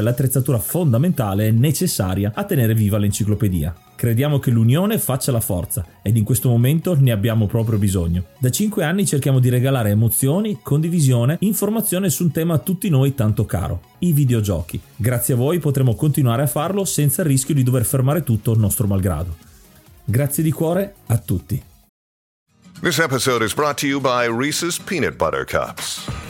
l'attrezzatura fondamentale e necessaria a tenere viva l'enciclopedia. Crediamo che l'unione faccia la forza ed in questo momento ne abbiamo proprio bisogno. Da 5 anni cerchiamo di regalare emozioni, condivisione, informazione su un tema a tutti noi tanto caro, i videogiochi. Grazie a voi potremo continuare a farlo senza il rischio di dover fermare tutto il nostro malgrado. Grazie di cuore a tutti. This episode is brought to you by Reese's Peanut Butter Cups.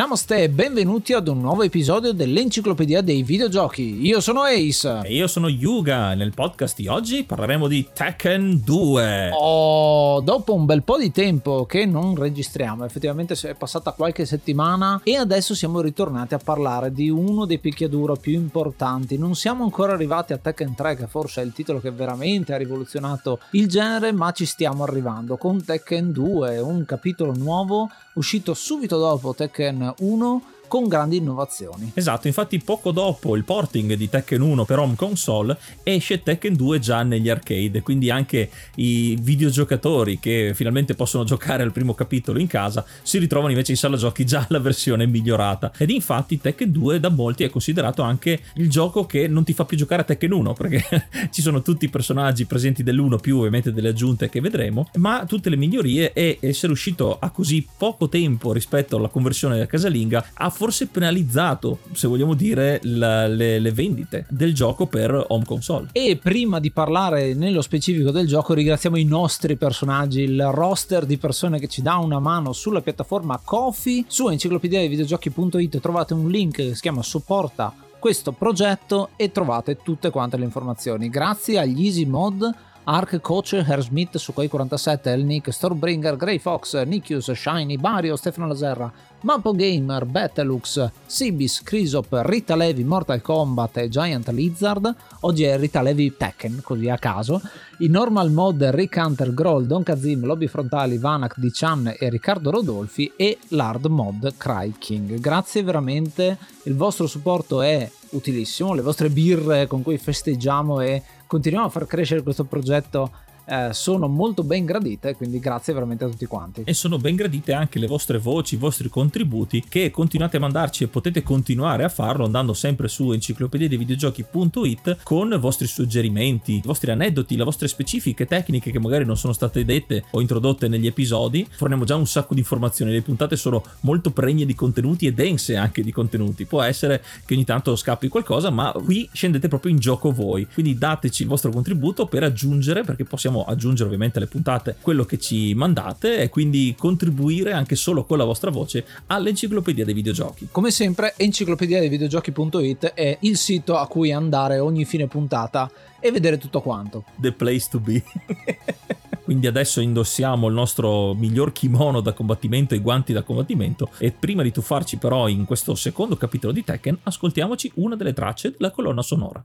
Namaste e benvenuti ad un nuovo episodio dell'Enciclopedia dei Videogiochi. Io sono Ace. E io sono Yuga. Nel podcast di oggi parleremo di Tekken 2. Oh, dopo un bel po' di tempo che non registriamo, effettivamente è passata qualche settimana e adesso siamo ritornati a parlare di uno dei picchiaduro più importanti. Non siamo ancora arrivati a Tekken 3, che forse è il titolo che veramente ha rivoluzionato il genere, ma ci stiamo arrivando con Tekken 2, un capitolo nuovo uscito subito dopo Tekken 1 con grandi innovazioni. Esatto, infatti poco dopo il porting di Tekken 1 per home console esce Tekken 2 già negli arcade, quindi anche i videogiocatori che finalmente possono giocare al primo capitolo in casa si ritrovano invece in sala giochi già la versione migliorata. Ed infatti Tekken 2 da molti è considerato anche il gioco che non ti fa più giocare a Tekken 1 perché ci sono tutti i personaggi presenti dell'1 più ovviamente delle aggiunte che vedremo, ma tutte le migliorie e essere uscito a così poco tempo rispetto alla conversione casalinga ha forse penalizzato, se vogliamo dire, la, le, le, vendite del gioco per home console. E prima di parlare nello specifico del gioco, ringraziamo i nostri personaggi, il roster di persone che ci dà una mano sulla piattaforma Kofi. Su enciclopedia dei videogiochi.it trovate un link che si chiama Supporta questo progetto e trovate tutte quante le informazioni. Grazie agli Easy Mod Ark, Coach, Smith, Sukhoi 47, Elnick, Stormbringer, Grey Fox, Nikius, Shiny, Bario, Stefano Laserra, Mapo Gamer, Bettelux, Sibis, Crisop, Rita Levi, Mortal Kombat e Giant Lizard. Oggi è Rita Levi Tekken, così a caso. I normal mod Rick Hunter, Groll, Don Kazim, Lobby Frontali, Vanak, Dichan e Riccardo Rodolfi e l'hard mod Cry King. Grazie veramente, il vostro supporto è utilissimo, le vostre birre con cui festeggiamo e continuiamo a far crescere questo progetto eh, sono molto ben gradite, quindi grazie veramente a tutti quanti. E sono ben gradite anche le vostre voci, i vostri contributi che continuate a mandarci e potete continuare a farlo andando sempre su enciclopediadevideogiochi.it con i vostri suggerimenti, i vostri aneddoti, le vostre specifiche tecniche che magari non sono state dette o introdotte negli episodi. Forniamo già un sacco di informazioni, le puntate sono molto pregne di contenuti e dense anche di contenuti. Può essere che ogni tanto scappi qualcosa, ma qui scendete proprio in gioco voi. Quindi dateci il vostro contributo per aggiungere perché possiamo aggiungere ovviamente alle puntate quello che ci mandate e quindi contribuire anche solo con la vostra voce all'enciclopedia dei videogiochi. Come sempre, enciclopedia dei videogiochi.it è il sito a cui andare ogni fine puntata e vedere tutto quanto. The place to be. Quindi adesso indossiamo il nostro miglior kimono da combattimento e i guanti da combattimento e prima di tuffarci però in questo secondo capitolo di Tekken ascoltiamoci una delle tracce della colonna sonora.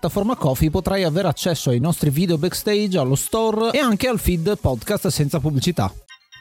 Coffee potrai avere accesso ai nostri video backstage, allo store e anche al feed podcast senza pubblicità.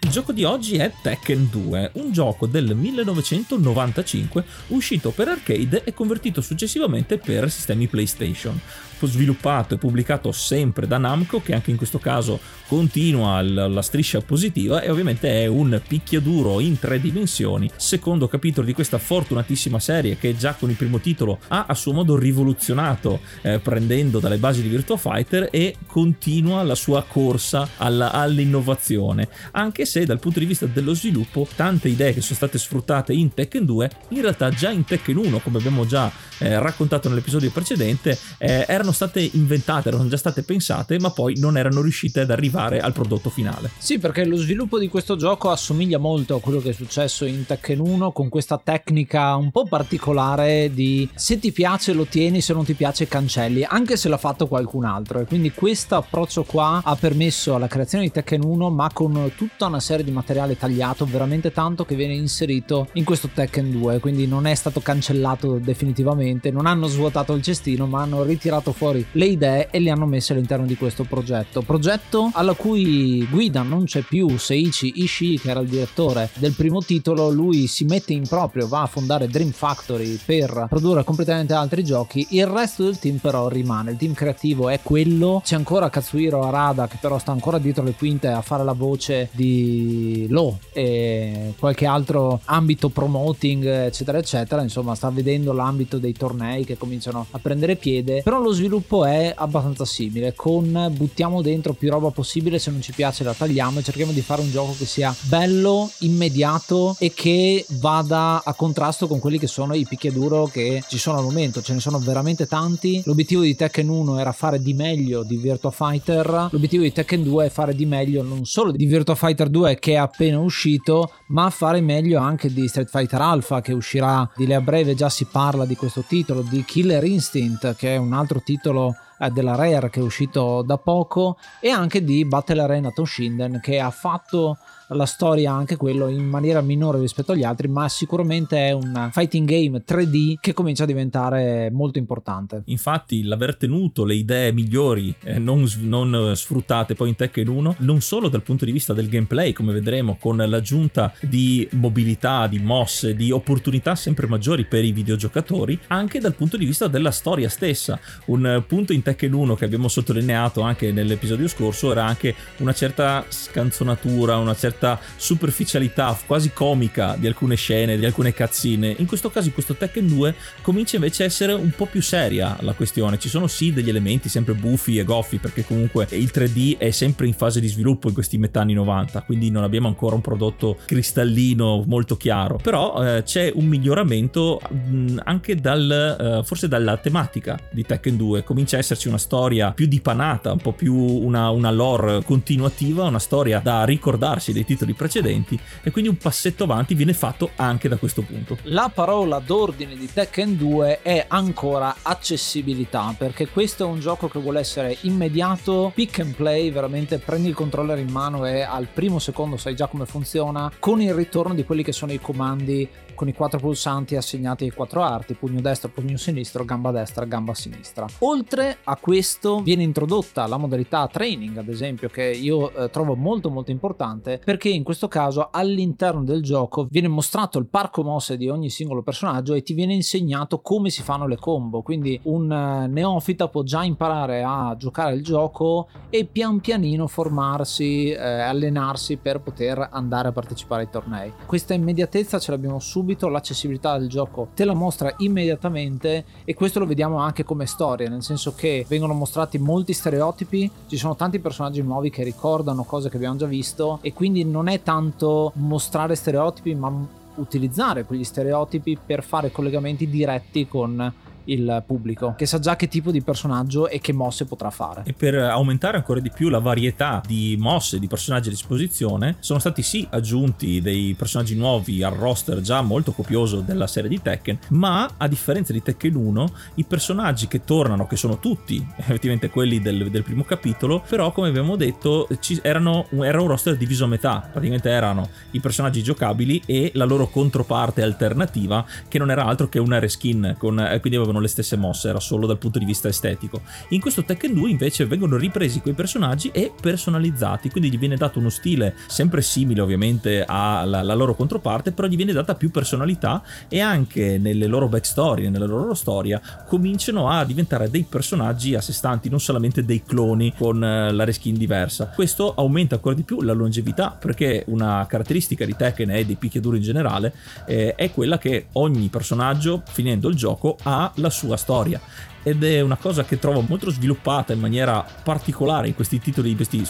Il gioco di oggi è Tekken 2, un gioco del 1995 uscito per arcade e convertito successivamente per sistemi PlayStation sviluppato e pubblicato sempre da Namco, che anche in questo caso continua la striscia positiva e ovviamente è un picchiaduro in tre dimensioni, secondo capitolo di questa fortunatissima serie che già con il primo titolo ha a suo modo rivoluzionato eh, prendendo dalle basi di Virtua Fighter e continua la sua corsa alla, all'innovazione, anche se dal punto di vista dello sviluppo tante idee che sono state sfruttate in Tekken 2 in realtà già in Tekken 1 come abbiamo già eh, raccontato nell'episodio precedente eh, erano erano state inventate, erano già state pensate, ma poi non erano riuscite ad arrivare al prodotto finale. Sì, perché lo sviluppo di questo gioco assomiglia molto a quello che è successo in Tekken 1 con questa tecnica un po' particolare di se ti piace lo tieni, se non ti piace cancelli, anche se l'ha fatto qualcun altro. E quindi questo approccio qua ha permesso alla creazione di Tekken 1, ma con tutta una serie di materiale tagliato, veramente tanto che viene inserito in questo Tekken 2, quindi non è stato cancellato definitivamente, non hanno svuotato il cestino, ma hanno ritirato fuori le idee e le hanno messe all'interno di questo progetto. Progetto alla cui guida non c'è più Seiichi Ishii, che era il direttore del primo titolo. Lui si mette in proprio, va a fondare Dream Factory per produrre completamente altri giochi. Il resto del team, però, rimane. Il team creativo è quello. C'è ancora Katsuhiro Arada, che però sta ancora dietro le quinte a fare la voce di Lo e qualche altro ambito promoting, eccetera, eccetera. Insomma, sta vedendo l'ambito dei tornei che cominciano a prendere piede. Però lo sviluppo sviluppo è abbastanza simile, con buttiamo dentro più roba possibile, se non ci piace la tagliamo e cerchiamo di fare un gioco che sia bello, immediato e che vada a contrasto con quelli che sono i picchiaduro che ci sono al momento, ce ne sono veramente tanti. L'obiettivo di Tekken 1 era fare di meglio di Virtua Fighter, l'obiettivo di Tekken 2 è fare di meglio non solo di Virtua Fighter 2 che è appena uscito, ma fare meglio anche di Street Fighter Alpha che uscirà di lì a breve, già si parla di questo titolo, di Killer Instinct che è un altro titolo titolo eh, della Rare che è uscito da poco e anche di Battle Arena Toshinden che ha fatto la storia anche quello in maniera minore rispetto agli altri, ma sicuramente è un fighting game 3D che comincia a diventare molto importante. Infatti, l'aver tenuto le idee migliori eh, non, non, sfruttate poi in Tekken 1, non solo dal punto di vista del gameplay, come vedremo, con l'aggiunta di mobilità, di mosse, di opportunità sempre maggiori per i videogiocatori, anche dal punto di vista della storia stessa. Un punto in Tekken 1 che abbiamo sottolineato anche nell'episodio scorso era anche una certa scanzonatura, una certa certa superficialità quasi comica di alcune scene, di alcune cazzine. In questo caso, in questo Tekken 2, comincia invece a essere un po' più seria la questione. Ci sono sì degli elementi sempre buffi e goffi, perché comunque il 3D è sempre in fase di sviluppo in questi metà anni 90, quindi non abbiamo ancora un prodotto cristallino molto chiaro. Però eh, c'è un miglioramento mh, anche dal, eh, forse dalla tematica di Tekken 2. Comincia a esserci una storia più dipanata, un po' più una, una lore continuativa, una storia da ricordarsi dei titoli precedenti e quindi un passetto avanti viene fatto anche da questo punto. La parola d'ordine di Tekken 2 è ancora accessibilità perché questo è un gioco che vuole essere immediato, pick and play, veramente prendi il controller in mano e al primo secondo sai già come funziona con il ritorno di quelli che sono i comandi con i quattro pulsanti assegnati ai quattro arti, pugno destro, pugno sinistro, gamba destra, gamba sinistra. Oltre a questo viene introdotta la modalità training, ad esempio, che io eh, trovo molto molto importante perché in questo caso all'interno del gioco viene mostrato il parco mosse di ogni singolo personaggio e ti viene insegnato come si fanno le combo, quindi un uh, neofita può già imparare a giocare il gioco e pian pianino formarsi, eh, allenarsi per poter andare a partecipare ai tornei. Questa immediatezza ce l'abbiamo subito subito, l'accessibilità del gioco. Te la mostra immediatamente e questo lo vediamo anche come storia, nel senso che vengono mostrati molti stereotipi, ci sono tanti personaggi nuovi che ricordano cose che abbiamo già visto e quindi non è tanto mostrare stereotipi ma utilizzare quegli stereotipi per fare collegamenti diretti con il pubblico, che sa già che tipo di personaggio e che mosse potrà fare. E per aumentare ancora di più la varietà di mosse di personaggi a disposizione, sono stati sì aggiunti dei personaggi nuovi al roster già molto copioso della serie di Tekken, ma a differenza di Tekken 1, i personaggi che tornano, che sono tutti effettivamente quelli del, del primo capitolo, però come abbiamo detto erano, era un roster diviso a metà, praticamente erano i personaggi giocabili e la loro controparte alternativa che non era altro che una reskin, con, eh, quindi avevano le stesse mosse, era solo dal punto di vista estetico. In questo Tekken 2 invece vengono ripresi quei personaggi e personalizzati, quindi gli viene dato uno stile sempre simile ovviamente alla loro controparte, però gli viene data più personalità e anche nelle loro backstory, nella loro storia, cominciano a diventare dei personaggi a sé stanti, non solamente dei cloni con eh, la reskin diversa. Questo aumenta ancora di più la longevità perché una caratteristica di Tekken e di picchiaduro in generale eh, è quella che ogni personaggio finendo il gioco ha la sua storia. Ed è una cosa che trovo molto sviluppata in maniera particolare in questi titoli, in questi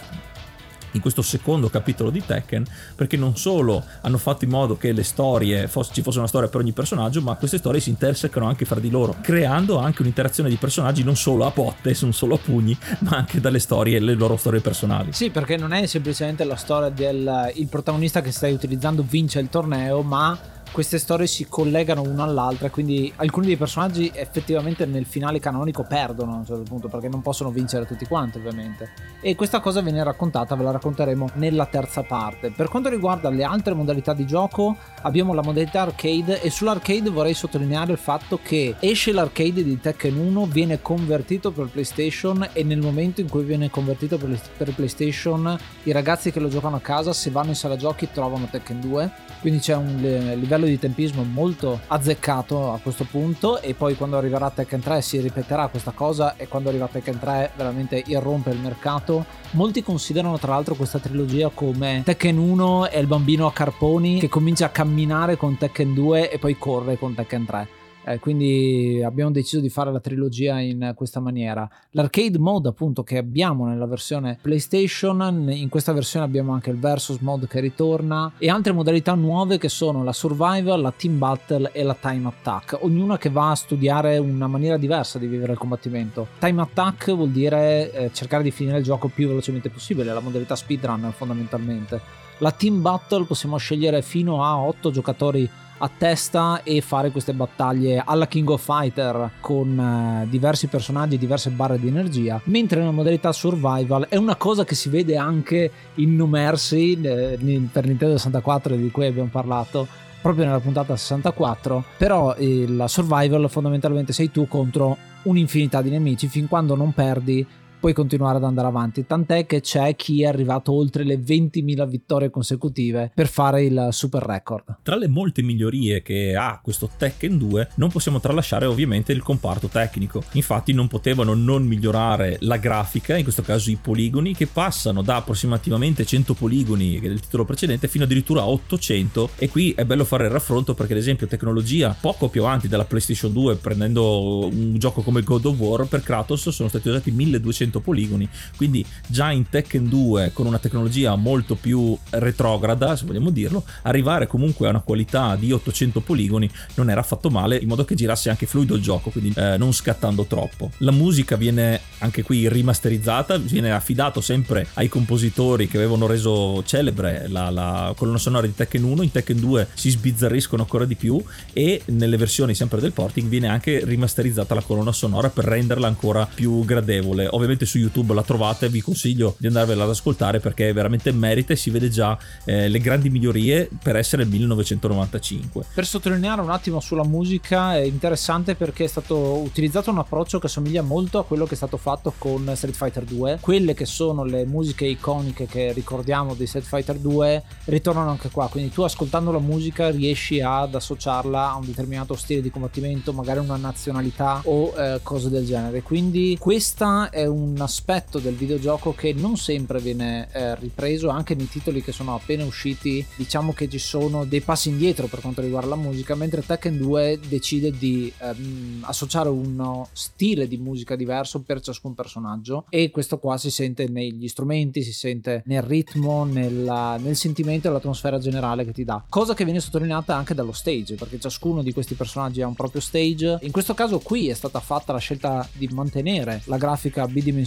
in questo secondo capitolo di Tekken perché non solo hanno fatto in modo che le storie fosse, ci fosse una storia per ogni personaggio ma queste storie si intersecano anche fra di loro creando anche un'interazione di personaggi non solo a botte non solo a pugni ma anche dalle storie le loro storie personali. Sì perché non è semplicemente la storia del protagonista che stai utilizzando vince il torneo ma queste storie si collegano una all'altra, quindi alcuni dei personaggi effettivamente nel finale canonico perdono a un certo punto perché non possono vincere tutti quanti ovviamente. E questa cosa viene raccontata, ve la racconteremo nella terza parte. Per quanto riguarda le altre modalità di gioco, abbiamo la modalità arcade e sull'arcade vorrei sottolineare il fatto che esce l'arcade di Tekken 1, viene convertito per PlayStation e nel momento in cui viene convertito per PlayStation i ragazzi che lo giocano a casa se vanno in sala giochi trovano Tekken 2, quindi c'è un livello livello di tempismo molto azzeccato a questo punto e poi quando arriverà Tekken 3 si ripeterà questa cosa e quando arriva Tekken 3 veramente irrompe il mercato. Molti considerano tra l'altro questa trilogia come Tekken 1 è il bambino a carponi che comincia a camminare con Tekken 2 e poi corre con Tekken 3 eh, quindi abbiamo deciso di fare la trilogia in questa maniera. L'arcade mode appunto che abbiamo nella versione PlayStation, in questa versione abbiamo anche il versus mode che ritorna e altre modalità nuove che sono la survival, la team battle e la time attack, ognuna che va a studiare una maniera diversa di vivere il combattimento. Time attack vuol dire eh, cercare di finire il gioco più velocemente possibile, la modalità speedrun fondamentalmente. La team battle possiamo scegliere fino a 8 giocatori a testa e fare queste battaglie alla King of Fighter con eh, diversi personaggi e diverse barre di energia, mentre nella modalità survival è una cosa che si vede anche in No eh, per Nintendo 64 di cui abbiamo parlato proprio nella puntata 64, però il survival fondamentalmente sei tu contro un'infinità di nemici fin quando non perdi puoi continuare ad andare avanti. Tant'è che c'è chi è arrivato oltre le 20.000 vittorie consecutive per fare il super record. Tra le molte migliorie che ha questo Tekken 2, non possiamo tralasciare ovviamente il comparto tecnico. Infatti, non potevano non migliorare la grafica, in questo caso i poligoni, che passano da approssimativamente 100 poligoni del titolo precedente fino addirittura a 800. E qui è bello fare il raffronto perché, ad esempio, tecnologia poco più avanti della PlayStation 2, prendendo un gioco come God of War per Kratos, sono stati usati 1200 100 poligoni, quindi già in Tekken 2 con una tecnologia molto più retrograda, se vogliamo dirlo, arrivare comunque a una qualità di 800 poligoni non era affatto male, in modo che girasse anche fluido il gioco, quindi eh, non scattando troppo. La musica viene anche qui rimasterizzata, viene affidato sempre ai compositori che avevano reso celebre la, la colonna sonora di Tekken 1, in Tekken 2 si sbizzarriscono ancora di più e nelle versioni sempre del porting viene anche rimasterizzata la colonna sonora per renderla ancora più gradevole. Ovviamente sicuramente su YouTube la trovate, vi consiglio di andarvela ad ascoltare perché veramente merita e si vede già eh, le grandi migliorie per essere il 1995. Per sottolineare un attimo sulla musica è interessante perché è stato utilizzato un approccio che somiglia molto a quello che è stato fatto con Street Fighter 2. Quelle che sono le musiche iconiche che ricordiamo di Street Fighter 2 ritornano anche qua, quindi tu ascoltando la musica riesci ad associarla a un determinato stile di combattimento, magari una nazionalità o eh, cose del genere. Quindi questa è un un aspetto del videogioco che non sempre viene eh, ripreso, anche nei titoli che sono appena usciti, diciamo che ci sono dei passi indietro per quanto riguarda la musica, mentre Tekken 2 decide di ehm, associare uno stile di musica diverso per ciascun personaggio e questo qua si sente negli strumenti, si sente nel ritmo, nella, nel sentimento e l'atmosfera generale che ti dà. Cosa che viene sottolineata anche dallo stage, perché ciascuno di questi personaggi ha un proprio stage. In questo caso qui è stata fatta la scelta di mantenere la grafica bidimensionale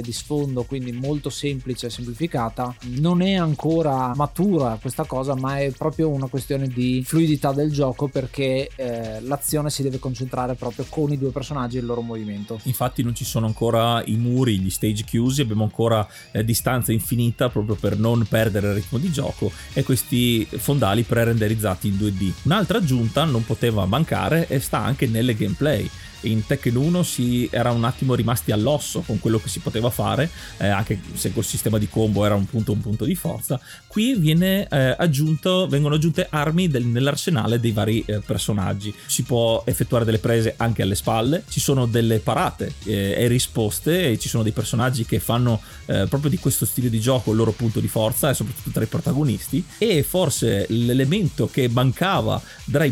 di sfondo, quindi molto semplice e semplificata. Non è ancora matura questa cosa, ma è proprio una questione di fluidità del gioco perché eh, l'azione si deve concentrare proprio con i due personaggi e il loro movimento. Infatti non ci sono ancora i muri, gli stage chiusi, abbiamo ancora eh, distanza infinita proprio per non perdere il ritmo di gioco e questi fondali pre-renderizzati in 2D. Un'altra aggiunta non poteva mancare e sta anche nelle gameplay in Tekken 1 si era un attimo rimasti all'osso con quello che si poteva fare, eh, anche se col sistema di combo era un punto, un punto di forza. Qui viene, eh, aggiunto, vengono aggiunte armi del, nell'arsenale dei vari eh, personaggi. Si può effettuare delle prese anche alle spalle, ci sono delle parate eh, e risposte, e ci sono dei personaggi che fanno eh, proprio di questo stile di gioco il loro punto di forza, e soprattutto tra i protagonisti. E forse l'elemento che mancava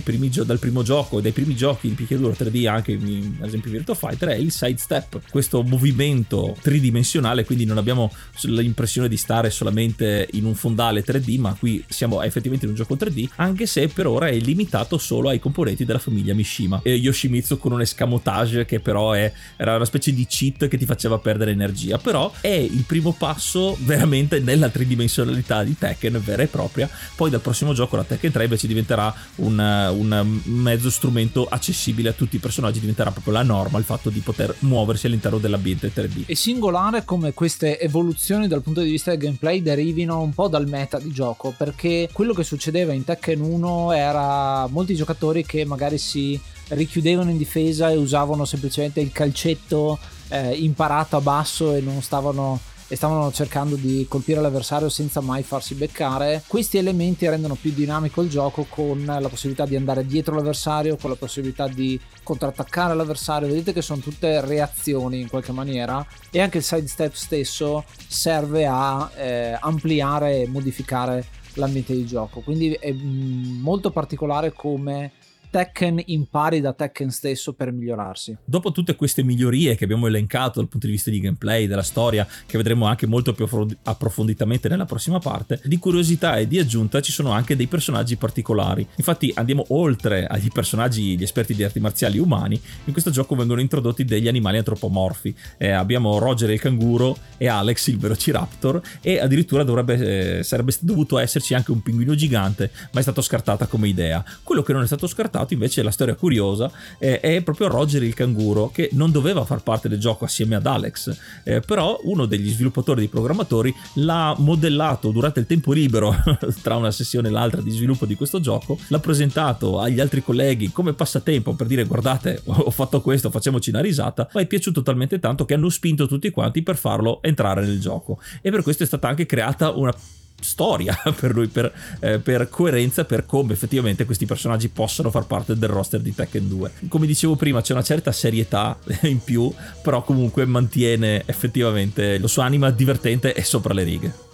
primi, dal primo gioco e dai primi giochi di picchiaduro 3D anche in ad esempio Virtua Fighter è il sidestep, questo movimento tridimensionale, quindi non abbiamo l'impressione di stare solamente in un fondale 3D, ma qui siamo effettivamente in un gioco 3D, anche se per ora è limitato solo ai componenti della famiglia Mishima. E Yoshimitsu con un escamotage che però è, era una specie di cheat che ti faceva perdere energia, però è il primo passo veramente nella tridimensionalità di Tekken vera e propria. Poi dal prossimo gioco la Tekken 3 invece diventerà un, un mezzo strumento accessibile a tutti i personaggi, diventerà proprio la norma il fatto di poter muoversi all'interno dell'ambiente 3D. È singolare come queste evoluzioni dal punto di vista del gameplay derivino un po' dal meta di gioco, perché quello che succedeva in Tekken 1 era molti giocatori che magari si richiudevano in difesa e usavano semplicemente il calcetto eh, imparato a basso e non stavano e stavano cercando di colpire l'avversario senza mai farsi beccare. Questi elementi rendono più dinamico il gioco con la possibilità di andare dietro l'avversario, con la possibilità di contrattaccare l'avversario. Vedete che sono tutte reazioni in qualche maniera e anche il sidestep stesso serve a eh, ampliare e modificare l'ambiente di gioco. Quindi è mm, molto particolare come Tekken impari da Tekken stesso per migliorarsi. Dopo tutte queste migliorie che abbiamo elencato dal punto di vista di gameplay, della storia, che vedremo anche molto più approfonditamente nella prossima parte, di curiosità e di aggiunta ci sono anche dei personaggi particolari. Infatti andiamo oltre agli personaggi, gli esperti di arti marziali umani, in questo gioco vengono introdotti degli animali antropomorfi. Eh, abbiamo Roger il canguro e Alex il velociraptor e addirittura dovrebbe, eh, sarebbe dovuto esserci anche un pinguino gigante, ma è stato scartata come idea. Quello che non è stato scartato passato invece la storia curiosa eh, è proprio Roger il canguro che non doveva far parte del gioco assieme ad Alex, eh, però uno degli sviluppatori dei programmatori l'ha modellato durante il tempo libero tra una sessione e l'altra di sviluppo di questo gioco, l'ha presentato agli altri colleghi come passatempo per dire guardate ho fatto questo, facciamoci una risata, ma è piaciuto talmente tanto che hanno spinto tutti quanti per farlo entrare nel gioco. E per questo è stata anche creata una storia per lui, per, eh, per, coerenza, per come effettivamente questi personaggi possano far parte del roster di Tekken 2. Come dicevo prima, c'è una certa serietà in più, però comunque mantiene effettivamente la sua anima divertente e sopra le righe.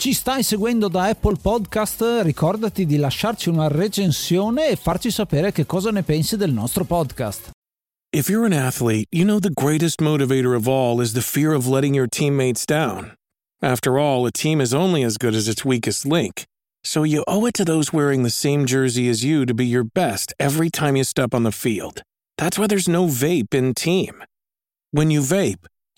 Ci stai seguendo da Apple Podcast? Ricordati di lasciarci una recensione e farci sapere che cosa ne pensi del nostro podcast. If you're an athlete, you know the greatest motivator of all is the fear of letting your teammates down. After all, a team is only as good as its weakest link. So you owe it to those wearing the same jersey as you to be your best every time you step on the field. That's why there's no vape in team. When you vape,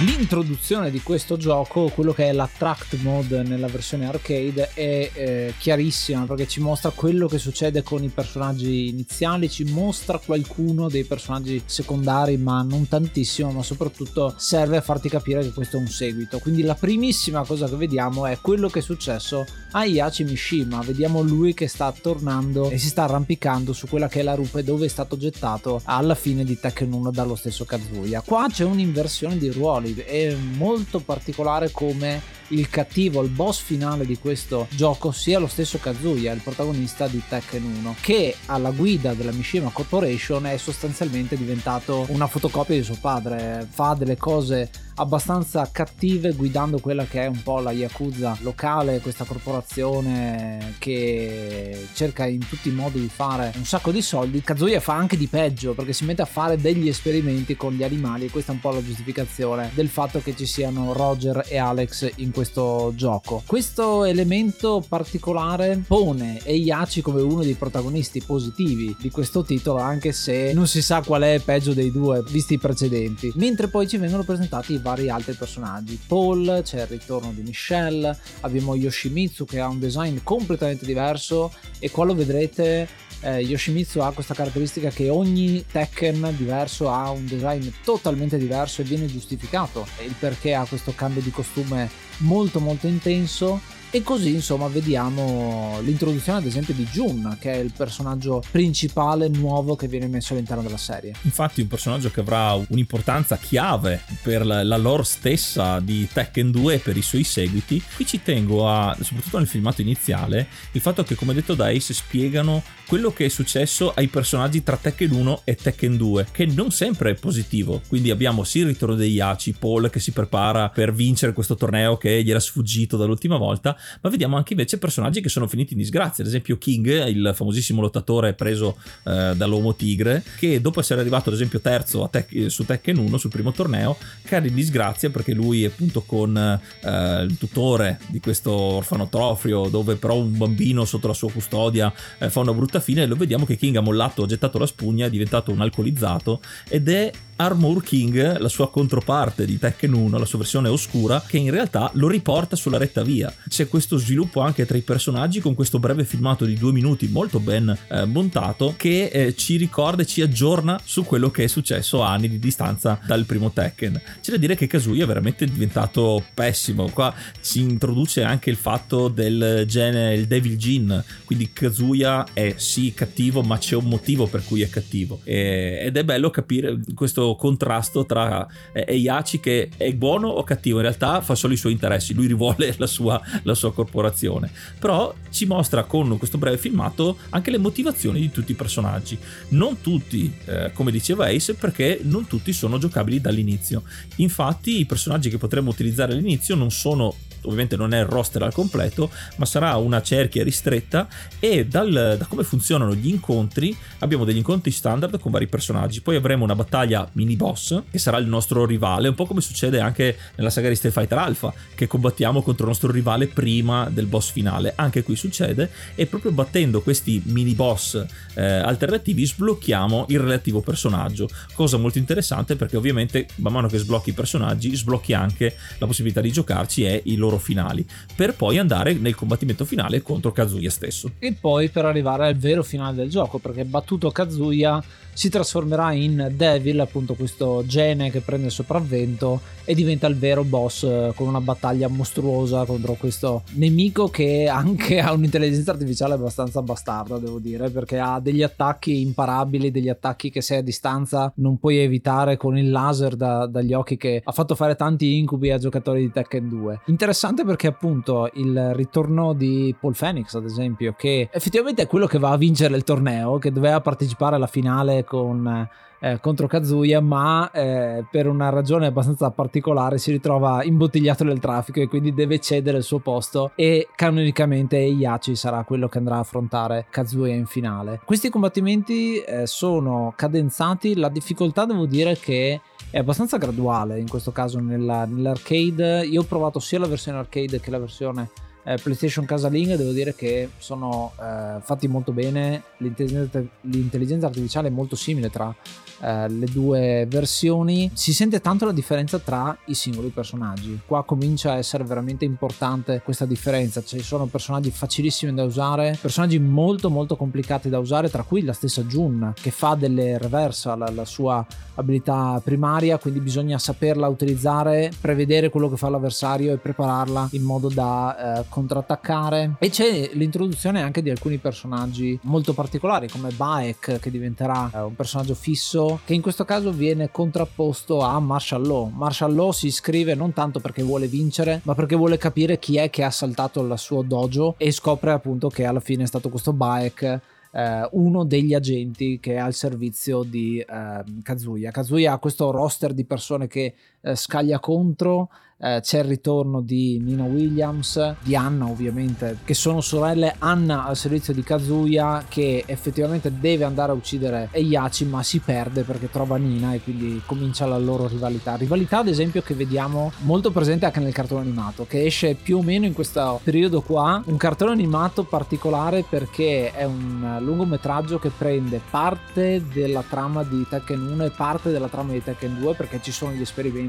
L'introduzione di questo gioco, quello che è l'attract mode nella versione arcade, è eh, chiarissima perché ci mostra quello che succede con i personaggi iniziali, ci mostra qualcuno dei personaggi secondari, ma non tantissimo, ma soprattutto serve a farti capire che questo è un seguito. Quindi la primissima cosa che vediamo è quello che è successo a Iachi Mishima. Vediamo lui che sta tornando e si sta arrampicando su quella che è la rupe dove è stato gettato alla fine di Tekken 1 dallo stesso Kazuya. Qua c'è un'inversione di ruoli, è molto particolare come il cattivo, il boss finale di questo gioco sia lo stesso Kazuya, il protagonista di Tekken 1, che alla guida della Mishima Corporation è sostanzialmente diventato una fotocopia di suo padre, fa delle cose abbastanza cattive guidando quella che è un po' la Yakuza locale, questa corporazione che cerca in tutti i modi di fare un sacco di soldi. Kazuya fa anche di peggio perché si mette a fare degli esperimenti con gli animali e questa è un po' la giustificazione del fatto che ci siano Roger e Alex in questo gioco. Questo elemento particolare pone Eiachi come uno dei protagonisti positivi di questo titolo anche se non si sa qual è peggio dei due visti i precedenti. Mentre poi ci vengono presentati vari altri personaggi. Paul, c'è il ritorno di Michelle, abbiamo Yoshimitsu che ha un design completamente diverso e qua lo vedrete eh, Yoshimitsu ha questa caratteristica che ogni Tekken diverso ha un design totalmente diverso e viene giustificato il perché ha questo cambio di costume molto molto intenso e così insomma vediamo l'introduzione ad esempio di Jun, che è il personaggio principale nuovo che viene messo all'interno della serie. Infatti un personaggio che avrà un'importanza chiave per la lore stessa di Tekken 2 e per i suoi seguiti. Qui ci tengo a, soprattutto nel filmato iniziale, il fatto che come detto da Ace spiegano quello che è successo ai personaggi tra Tekken 1 e Tekken 2, che non sempre è positivo. Quindi abbiamo sì il ritorno degli Yachi, Paul che si prepara per vincere questo torneo che gli era sfuggito dall'ultima volta, ma vediamo anche invece personaggi che sono finiti in disgrazia, ad esempio King, il famosissimo lottatore preso eh, dall'uomo tigre, che dopo essere arrivato ad esempio terzo Tek- su Tekken 1 sul primo torneo, cade in disgrazia perché lui appunto con eh, il tutore di questo orfanotrofio dove però un bambino sotto la sua custodia eh, fa una brutta fine lo vediamo che King ha mollato, ha gettato la spugna, è diventato un alcolizzato ed è Armor King, la sua controparte di Tekken 1, la sua versione oscura, che in realtà lo riporta sulla retta via. C'è questo sviluppo anche tra i personaggi con questo breve filmato di due minuti molto ben eh, montato che eh, ci ricorda e ci aggiorna su quello che è successo a anni di distanza dal primo Tekken. C'è da dire che Kazuya è veramente diventato pessimo. Qua si introduce anche il fatto del gene, il Devil Jin, quindi Kazuya è sì cattivo, ma c'è un motivo per cui è cattivo. E, ed è bello capire questo contrasto tra eh, Eiachi che è buono o cattivo, in realtà fa solo i suoi interessi, lui rivuole la sua, la sua corporazione. Però ci mostra con questo breve filmato anche le motivazioni di tutti i personaggi. Non tutti, eh, come diceva Ace, perché non tutti sono giocabili dall'inizio. Infatti i personaggi che potremmo utilizzare all'inizio non sono ovviamente non è il roster al completo, ma sarà una cerchia ristretta e dal, da come funzionano gli incontri abbiamo degli incontri standard con vari personaggi, poi avremo una battaglia mini boss che sarà il nostro rivale, un po' come succede anche nella saga di Street Fighter Alpha, che combattiamo contro il nostro rivale prima del boss finale, anche qui succede e proprio battendo questi mini boss eh, alternativi sblocchiamo il relativo personaggio, cosa molto interessante perché ovviamente man mano che sblocchi i personaggi sblocchi anche la possibilità di giocarci e i loro finali, per poi andare nel combattimento finale contro Kazuya stesso. E poi per arrivare al vero finale del gioco, perché battuto Kazuya si trasformerà in Devil, appunto questo gene che prende il sopravvento e diventa il vero boss eh, con una battaglia mostruosa contro questo nemico che anche ha un'intelligenza artificiale abbastanza bastarda, devo dire, perché ha degli attacchi imparabili, degli attacchi che sei a distanza non puoi evitare con il laser da, dagli occhi che ha fatto fare tanti incubi a giocatori di Tekken 2. Interessante perché appunto il ritorno di Paul Phoenix, ad esempio, che effettivamente è quello che va a vincere il torneo, che doveva partecipare alla finale con, eh, contro Kazuya, ma eh, per una ragione abbastanza particolare si ritrova imbottigliato nel traffico e quindi deve cedere il suo posto e canonicamente Iachi sarà quello che andrà a affrontare Kazuya in finale. Questi combattimenti eh, sono cadenzati, la difficoltà devo dire che è abbastanza graduale in questo caso nella, nell'arcade. Io ho provato sia la versione arcade che la versione eh, PlayStation casalinga devo dire che sono eh, fatti molto bene, l'intelligenza, artificiale è molto simile tra eh, le due versioni, si sente tanto la differenza tra i singoli personaggi, qua comincia a essere veramente importante questa differenza, ci sono personaggi facilissimi da usare, personaggi molto molto complicati da usare, tra cui la stessa Jun che fa delle reversal, la sua abilità primaria, quindi bisogna saperla utilizzare, prevedere quello che fa l'avversario e prepararla in modo da eh, contrattaccare. E c'è l'introduzione anche di alcuni personaggi molto particolari come Baek che diventerà eh, un personaggio fisso che in questo caso viene contrapposto a Marshall Law. Marshall Law si iscrive non tanto perché vuole vincere ma perché vuole capire chi è che ha saltato il suo dojo e scopre appunto che alla fine è stato questo Baek eh, uno degli agenti che è al servizio di eh, Kazuya. Kazuya ha questo roster di persone che eh, scaglia contro eh, c'è il ritorno di Nina Williams, di Anna ovviamente, che sono sorelle. Anna al servizio di Kazuya che effettivamente deve andare a uccidere Eiyachi ma si perde perché trova Nina e quindi comincia la loro rivalità. Rivalità ad esempio che vediamo molto presente anche nel cartone animato che esce più o meno in questo periodo qua. Un cartone animato particolare perché è un lungometraggio che prende parte della trama di Tekken 1 e parte della trama di Tekken 2 perché ci sono gli esperimenti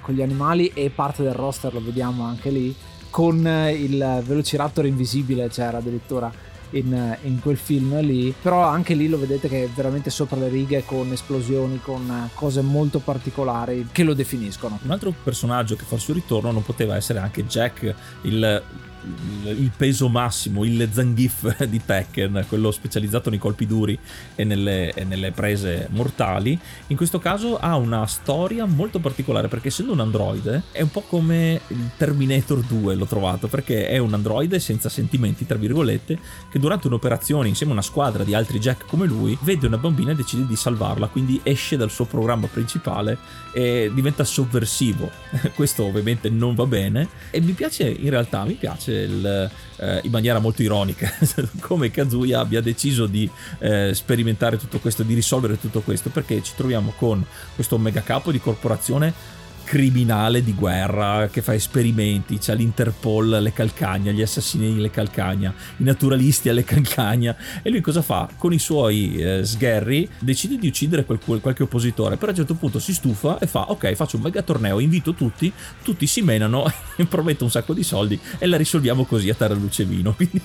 con gli animali e parte del roster lo vediamo anche lì con eh, il Velociraptor invisibile c'era addirittura in, eh, in, quel film lì. Però anche lì lo vedete che è veramente sopra le righe con esplosioni con eh, cose molto particolari che lo definiscono. Un altro personaggio che fa il suo ritorno non poteva essere anche Jack il il peso massimo, il Zangief di Tekken, quello specializzato nei colpi duri e nelle, e nelle, prese mortali, in questo caso ha una storia molto particolare perché essendo un androide è un po' come il Terminator 2 l'ho trovato perché è un androide senza sentimenti tra virgolette che durante un'operazione insieme a una squadra di altri Jack come lui vede una bambina e decide di salvarla quindi esce dal suo programma principale e diventa sovversivo. Questo ovviamente non va bene e mi piace in realtà mi piace il, eh, in maniera molto ironica come Kazuya abbia deciso di eh, sperimentare tutto questo, di risolvere tutto questo, perché ci troviamo con questo mega capo di corporazione criminale di guerra che fa esperimenti, c'ha l'Interpol alle calcagna, gli assassini alle calcagna, i naturalisti alle calcagna. E lui cosa fa? Con i suoi eh, sgherri decide di uccidere quel, qualche oppositore, però a un certo punto si stufa e fa ok faccio un mega torneo, invito tutti, tutti si menano, prometto un sacco di soldi e la risolviamo così a terra luce vino, quindi,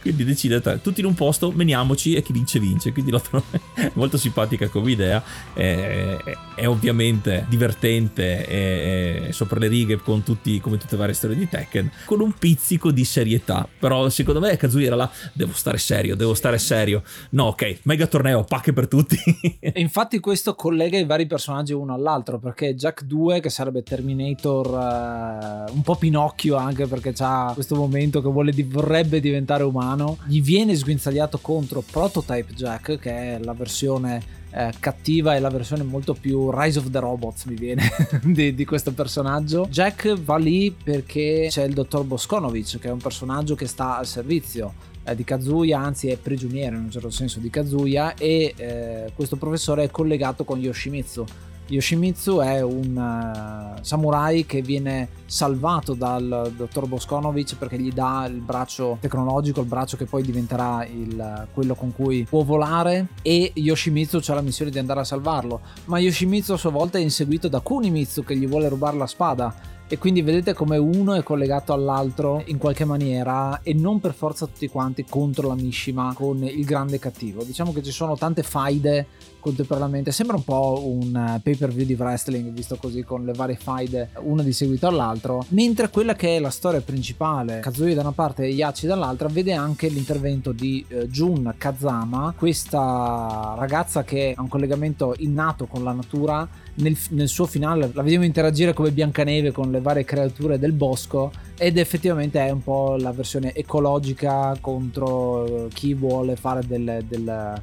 quindi decide tutti in un posto, meniamoci e chi vince vince, quindi lo trovo molto simpatica come idea, è, è, è ovviamente divertente e, e sopra le righe con tutti, come tutte le varie storie di Tekken, con un pizzico di serietà. Però secondo me Kazuya era là, devo stare serio, devo stare serio. No, ok, mega torneo, pacche per tutti. e infatti questo collega i vari personaggi uno all'altro, perché Jack 2, che sarebbe Terminator, uh, un po' Pinocchio anche perché ha questo momento che vuole, vorrebbe diventare umano, gli viene sguinzagliato contro Prototype Jack, che è la versione eh, cattiva è la versione molto più Rise of the Robots mi viene di, di, questo personaggio. Jack va lì perché c'è il dottor Boskonovic che è un personaggio che sta al servizio eh, di Kazuya anzi è prigioniero in un certo senso di Kazuya e eh, questo professore è collegato con Yoshimitsu Yoshimitsu è un uh, samurai che viene salvato dal dottor Boskonovic perché gli dà il braccio tecnologico, il braccio che poi diventerà il, quello con cui può volare e Yoshimitsu ha la missione di andare a salvarlo, ma Yoshimitsu a sua volta è inseguito da Kunimitsu che gli vuole rubare la spada e quindi vedete come uno è collegato all'altro in qualche maniera e non per forza tutti quanti contro la Mishima con il grande cattivo. Diciamo che ci sono tante faide contemporaneamente, sembra un po' un eh, pay per view di wrestling visto così con le varie faide una di seguito all'altro, mentre quella che è la storia principale, Kazuya da una parte e Yachi dall'altra, vede anche l'intervento di eh, Jun Kazama, questa ragazza che ha un collegamento innato con la natura. Nel, nel, suo finale la vediamo interagire come Biancaneve con le varie creature del bosco ed effettivamente è un po' la versione ecologica contro chi vuole fare del, del,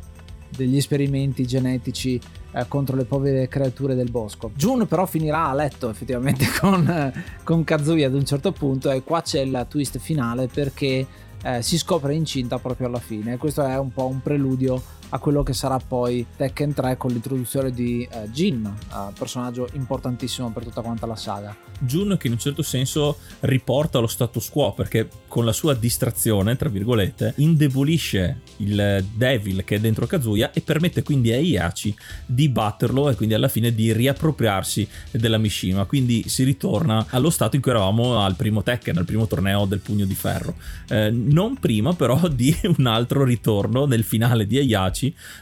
degli esperimenti genetici eh, contro le povere creature del bosco. Jun però finirà a letto effettivamente con, con Kazuya ad un certo punto e qua c'è il twist finale perché eh, si scopre incinta proprio alla fine. Questo è un po' un preludio a quello che sarà poi Tekken 3 con l'introduzione di eh, Jin, eh, personaggio importantissimo per tutta quanta la saga. Jun che in un certo senso riporta lo status quo perché con la sua distrazione, tra virgolette, indebolisce il Devil che è dentro Kazuya e permette quindi a Iachi di batterlo e quindi alla fine di riappropriarsi della Mishima. Quindi si ritorna allo stato in cui eravamo al primo Tekken, al primo torneo del pugno di ferro. Eh, non prima però di un altro ritorno nel finale di Iachi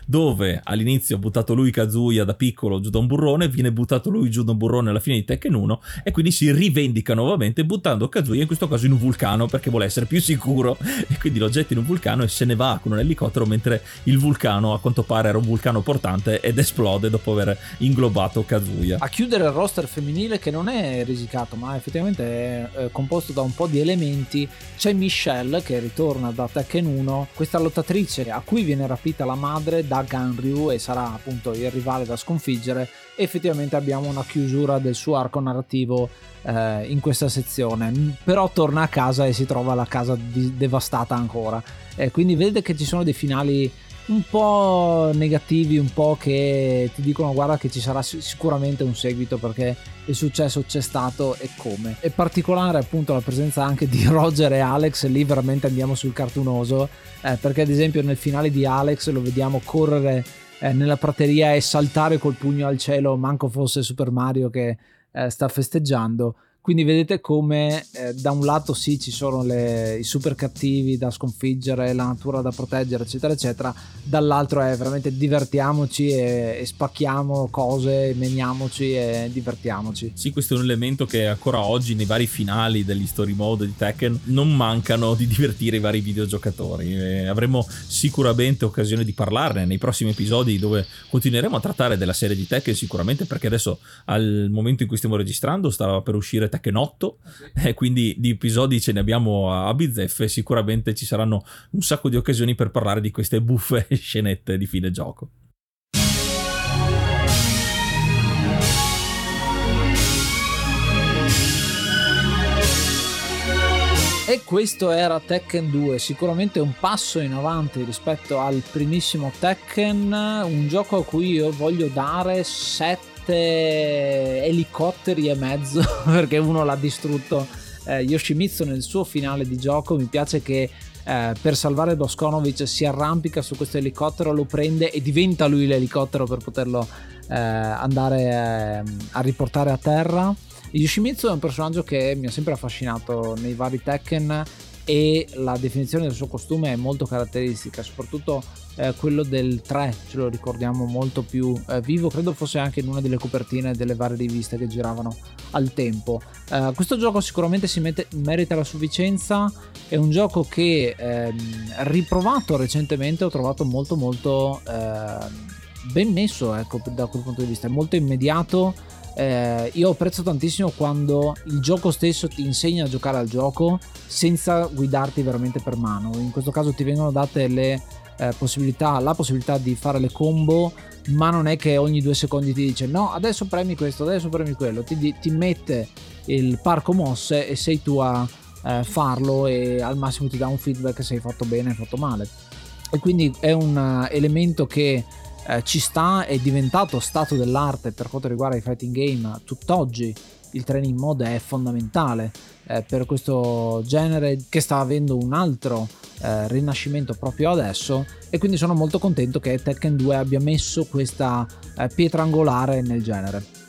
dove all'inizio ha buttato lui Kazuya da piccolo giù da un burrone, viene buttato lui giù da un burrone alla fine di Tekken 1 e quindi si rivendica nuovamente buttando Kazuya in questo caso in un vulcano perché vuole essere più sicuro e quindi lo getta in un vulcano e se ne va con un elicottero mentre il vulcano a quanto pare era un vulcano portante ed esplode dopo aver inglobato Kazuya. A chiudere il roster femminile che non è risicato ma effettivamente è eh, composto da un po' di elementi c'è Michelle che ritorna da Tekken 1 questa lottatrice a cui viene rapita la madre da Ganryu e sarà appunto il rivale da sconfiggere effettivamente abbiamo una chiusura del suo arco narrativo eh, in questa sezione. Però torna a casa e si trova la casa di- devastata ancora. Eh, quindi vede che ci sono dei finali un po' negativi, un po' che ti dicono guarda che ci sarà sicuramente un seguito perché il successo c'è stato e come. È particolare appunto la presenza anche di Roger e Alex, lì veramente andiamo sul cartunoso, eh, perché ad esempio nel finale di Alex lo vediamo correre eh, nella prateria e saltare col pugno al cielo, manco fosse Super Mario che eh, sta festeggiando quindi vedete come eh, da un lato sì ci sono le, i super cattivi da sconfiggere, la natura da proteggere, eccetera, eccetera, dall'altro è veramente divertiamoci e, e spacchiamo cose, meniamoci e divertiamoci. Sì, questo è un elemento che ancora oggi nei vari finali degli story mode di Tekken non mancano di divertire i vari videogiocatori. E avremo sicuramente occasione di parlarne nei prossimi episodi dove continueremo a trattare della serie di Tekken sicuramente perché adesso al momento in cui stiamo registrando stava per uscire Tekken 8 e quindi di episodi ce ne abbiamo a bizzeffe sicuramente ci saranno un sacco di occasioni per parlare di queste buffe scenette di fine gioco. E questo era Tekken 2, sicuramente un passo in avanti rispetto al primissimo Tekken, un gioco a cui io voglio dare 7 sette elicotteri e mezzo perché uno l'ha distrutto eh, Yoshimitsu nel suo finale di gioco. Mi piace che eh, per salvare Boskonovic si arrampica su questo elicottero lo prende e diventa lui l'elicottero per poterlo eh, andare eh, a riportare a terra. Yoshimitsu è un personaggio che mi ha sempre affascinato nei vari Tekken e la definizione del suo costume è molto caratteristica, soprattutto eh, quello del 3 ce lo ricordiamo molto più eh, vivo, credo fosse anche in una delle copertine delle varie riviste che giravano al tempo. Eh, questo gioco sicuramente si mette, merita la sufficienza, è un gioco che ehm, riprovato recentemente ho trovato molto molto ehm, ben messo ecco, da quel punto di vista, è molto immediato eh, io apprezzo tantissimo quando il gioco stesso ti insegna a giocare al gioco senza guidarti veramente per mano. In questo caso ti vengono date le eh, possibilità, la possibilità di fare le combo, ma non è che ogni due secondi ti dice no, adesso premi questo, adesso premi quello, ti, ti mette il parco mosse e sei tu a eh, farlo e al massimo ti dà un feedback se hai fatto bene o fatto male. E quindi è un uh, elemento che eh, ci sta, è diventato stato dell'arte per quanto riguarda i fighting game tutt'oggi. Il training mode è fondamentale eh, per questo genere che sta avendo un altro eh, rinascimento proprio adesso e quindi sono molto contento che Tekken 2 abbia messo questa eh, pietra angolare nel genere.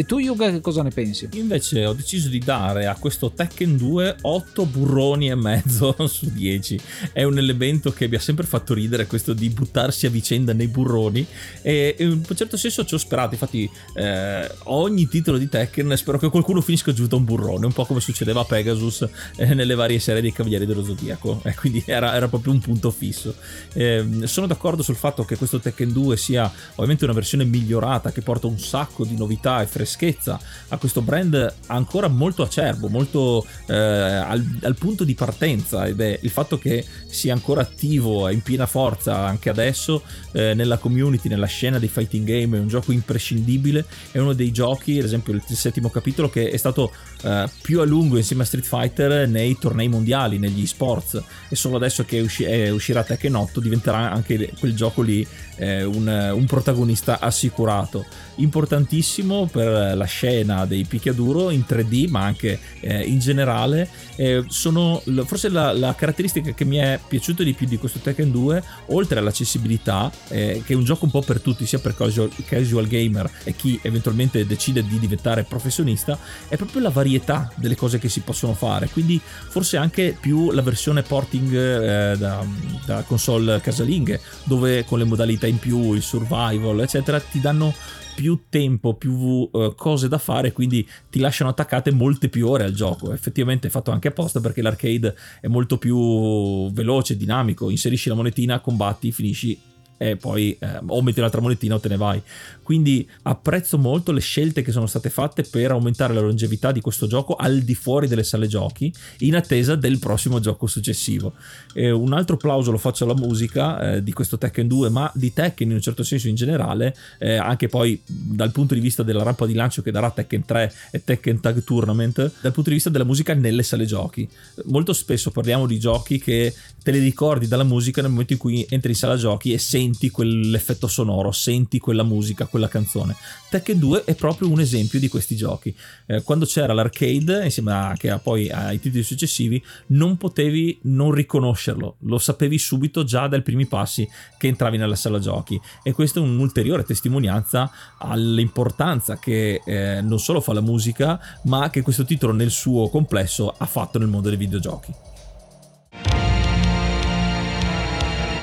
E tu Yuga che cosa ne pensi? Invece ho deciso di dare a questo Tekken 2 8 burroni e mezzo su 10. È un elemento che mi ha sempre fatto ridere questo di buttarsi a vicenda nei burroni e in un certo senso ci ho sperato, infatti eh, ogni titolo di Tekken spero che qualcuno finisca giù da un burrone, un po' come succedeva a Pegasus eh, nelle varie serie dei Cavalieri dello Zodiaco, e quindi era, era, proprio un punto fisso. Eh, sono d'accordo sul fatto che questo Tekken 2 sia ovviamente una versione migliorata che porta un sacco di novità e freschezza freschezza, a questo brand ancora molto acerbo, molto eh, al, al, punto di partenza. Ed è il fatto che sia ancora attivo in piena forza anche adesso eh, nella community, nella scena dei fighting game, è un gioco imprescindibile, è uno dei giochi, ad esempio il, settimo capitolo, che è stato eh, più a lungo insieme a Street Fighter nei tornei mondiali, negli sports. E solo adesso che usci- uscirà Tekken 8 diventerà anche quel gioco lì eh, un, un, protagonista assicurato. Importantissimo per la scena dei picchiaduro in 3D, ma anche eh, in generale. Eh, sono forse la, la, caratteristica che mi è piaciuta di più di questo Tekken 2, oltre all'accessibilità, eh, che è un gioco un po' per tutti, sia per casual, casual gamer e chi eventualmente decide di diventare professionista, è proprio la varietà delle cose che si possono fare. Quindi forse anche più la versione porting eh, da, da console casalinghe, dove con le modalità in più, il survival, eccetera, ti danno più tempo, più uh, cose da fare, quindi ti lasciano attaccate molte più ore al gioco. Effettivamente è fatto anche apposta perché l'arcade è molto più veloce, dinamico, inserisci la monetina, combatti, finisci e poi eh, o metti un'altra monetina o te ne vai. Quindi apprezzo molto le scelte che sono state fatte per aumentare la longevità di questo gioco al di fuori delle sale giochi, in attesa del prossimo gioco successivo. E un altro plauso lo faccio alla musica eh, di questo Tekken 2, ma di Tekken in un certo senso in generale, eh, anche poi dal punto di vista della rampa di lancio che darà Tekken 3 e Tekken Tag Tournament, dal punto di vista della musica nelle sale giochi. Molto spesso parliamo di giochi che te li ricordi dalla musica nel momento in cui entri in sala giochi e senti senti quell'effetto sonoro, senti quella musica, quella canzone. Tekken 2 è proprio un esempio di questi giochi. Eh, quando c'era l'arcade, insieme anche a, poi ai titoli successivi, non potevi non riconoscerlo, lo sapevi subito già dai primi passi che entravi nella sala giochi. E questa è un'ulteriore testimonianza all'importanza che eh, non solo fa la musica, ma che questo titolo nel suo complesso ha fatto nel mondo dei videogiochi.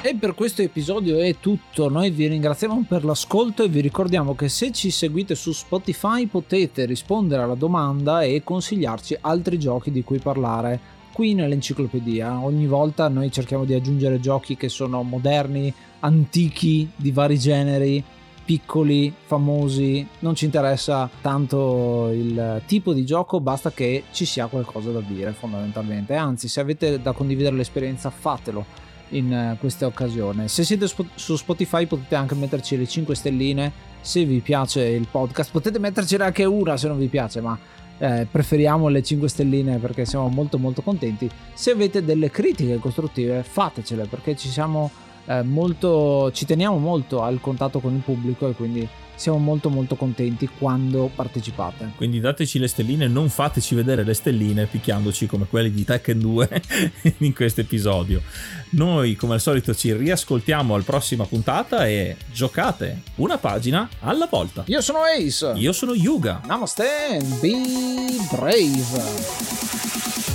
E per questo episodio è tutto, noi vi ringraziamo per l'ascolto e vi ricordiamo che se ci seguite su Spotify potete rispondere alla domanda e consigliarci altri giochi di cui parlare qui nell'enciclopedia. Ogni volta noi cerchiamo di aggiungere giochi che sono moderni, antichi, di vari generi, piccoli, famosi, non ci interessa tanto il tipo di gioco, basta che ci sia qualcosa da dire fondamentalmente. Anzi, se avete da condividere l'esperienza, fatelo in eh, questa occasione. Se siete su Spotify potete anche metterci le 5 stelline se vi piace il podcast. Potete mettercene anche una se non vi piace, ma eh, preferiamo le 5 stelline perché siamo molto molto contenti. Se avete delle critiche costruttive, fatecele perché ci siamo eh, molto ci teniamo molto al contatto con il pubblico e quindi siamo molto molto contenti quando partecipate. Quindi dateci le stelline, non fateci vedere le stelline picchiandoci come quelli di Tekken 2 in questo episodio. Noi come al solito ci riascoltiamo alla prossima puntata e giocate una pagina alla volta. Io sono Ace. Io sono Yuga. Namaste be brave.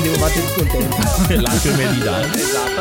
Devo battere il tempo. Lacrime di Dante. Esatto.